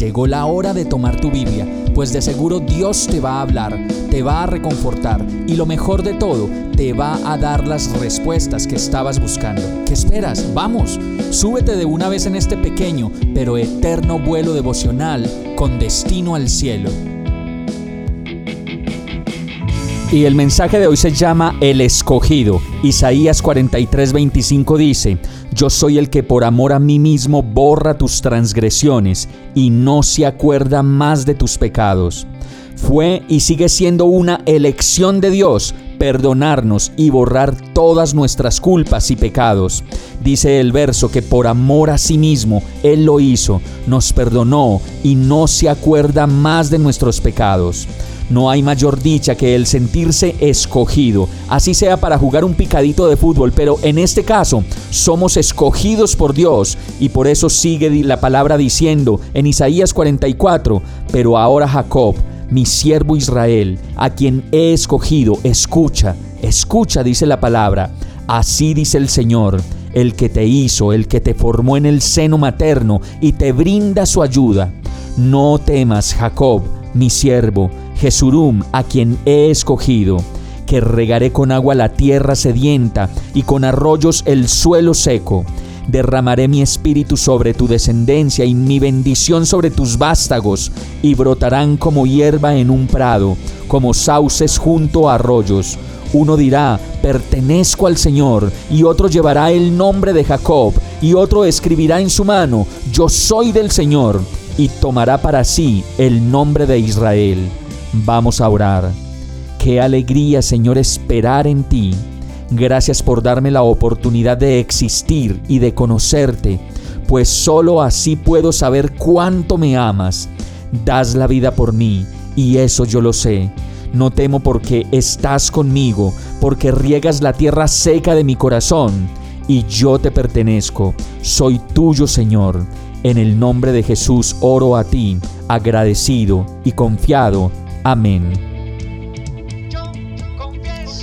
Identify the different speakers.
Speaker 1: Llegó la hora de tomar tu Biblia, pues de seguro Dios te va a hablar, te va a reconfortar y lo mejor de todo, te va a dar las respuestas que estabas buscando. ¿Qué esperas? Vamos, súbete de una vez en este pequeño pero eterno vuelo devocional con destino al cielo. Y el mensaje de hoy se llama El escogido. Isaías 43:25 dice, Yo soy el que por amor a mí mismo borra tus transgresiones y no se acuerda más de tus pecados. Fue y sigue siendo una elección de Dios perdonarnos y borrar todas nuestras culpas y pecados. Dice el verso que por amor a sí mismo Él lo hizo, nos perdonó y no se acuerda más de nuestros pecados. No hay mayor dicha que el sentirse escogido, así sea para jugar un picadito de fútbol, pero en este caso somos escogidos por Dios y por eso sigue la palabra diciendo en Isaías 44, pero ahora Jacob, mi siervo Israel, a quien he escogido, escucha, escucha, dice la palabra, así dice el Señor el que te hizo, el que te formó en el seno materno y te brinda su ayuda. No temas, Jacob, mi siervo, Jesurum, a quien he escogido, que regaré con agua la tierra sedienta y con arroyos el suelo seco. Derramaré mi espíritu sobre tu descendencia y mi bendición sobre tus vástagos, y brotarán como hierba en un prado, como sauces junto a arroyos. Uno dirá, pertenezco al Señor, y otro llevará el nombre de Jacob, y otro escribirá en su mano, yo soy del Señor, y tomará para sí el nombre de Israel. Vamos a orar. Qué alegría, Señor, esperar en ti. Gracias por darme la oportunidad de existir y de conocerte, pues solo así puedo saber cuánto me amas. Das la vida por mí, y eso yo lo sé. No temo porque estás conmigo, porque riegas la tierra seca de mi corazón, y yo te pertenezco. Soy tuyo, Señor. En el nombre de Jesús oro a ti, agradecido y confiado Amén.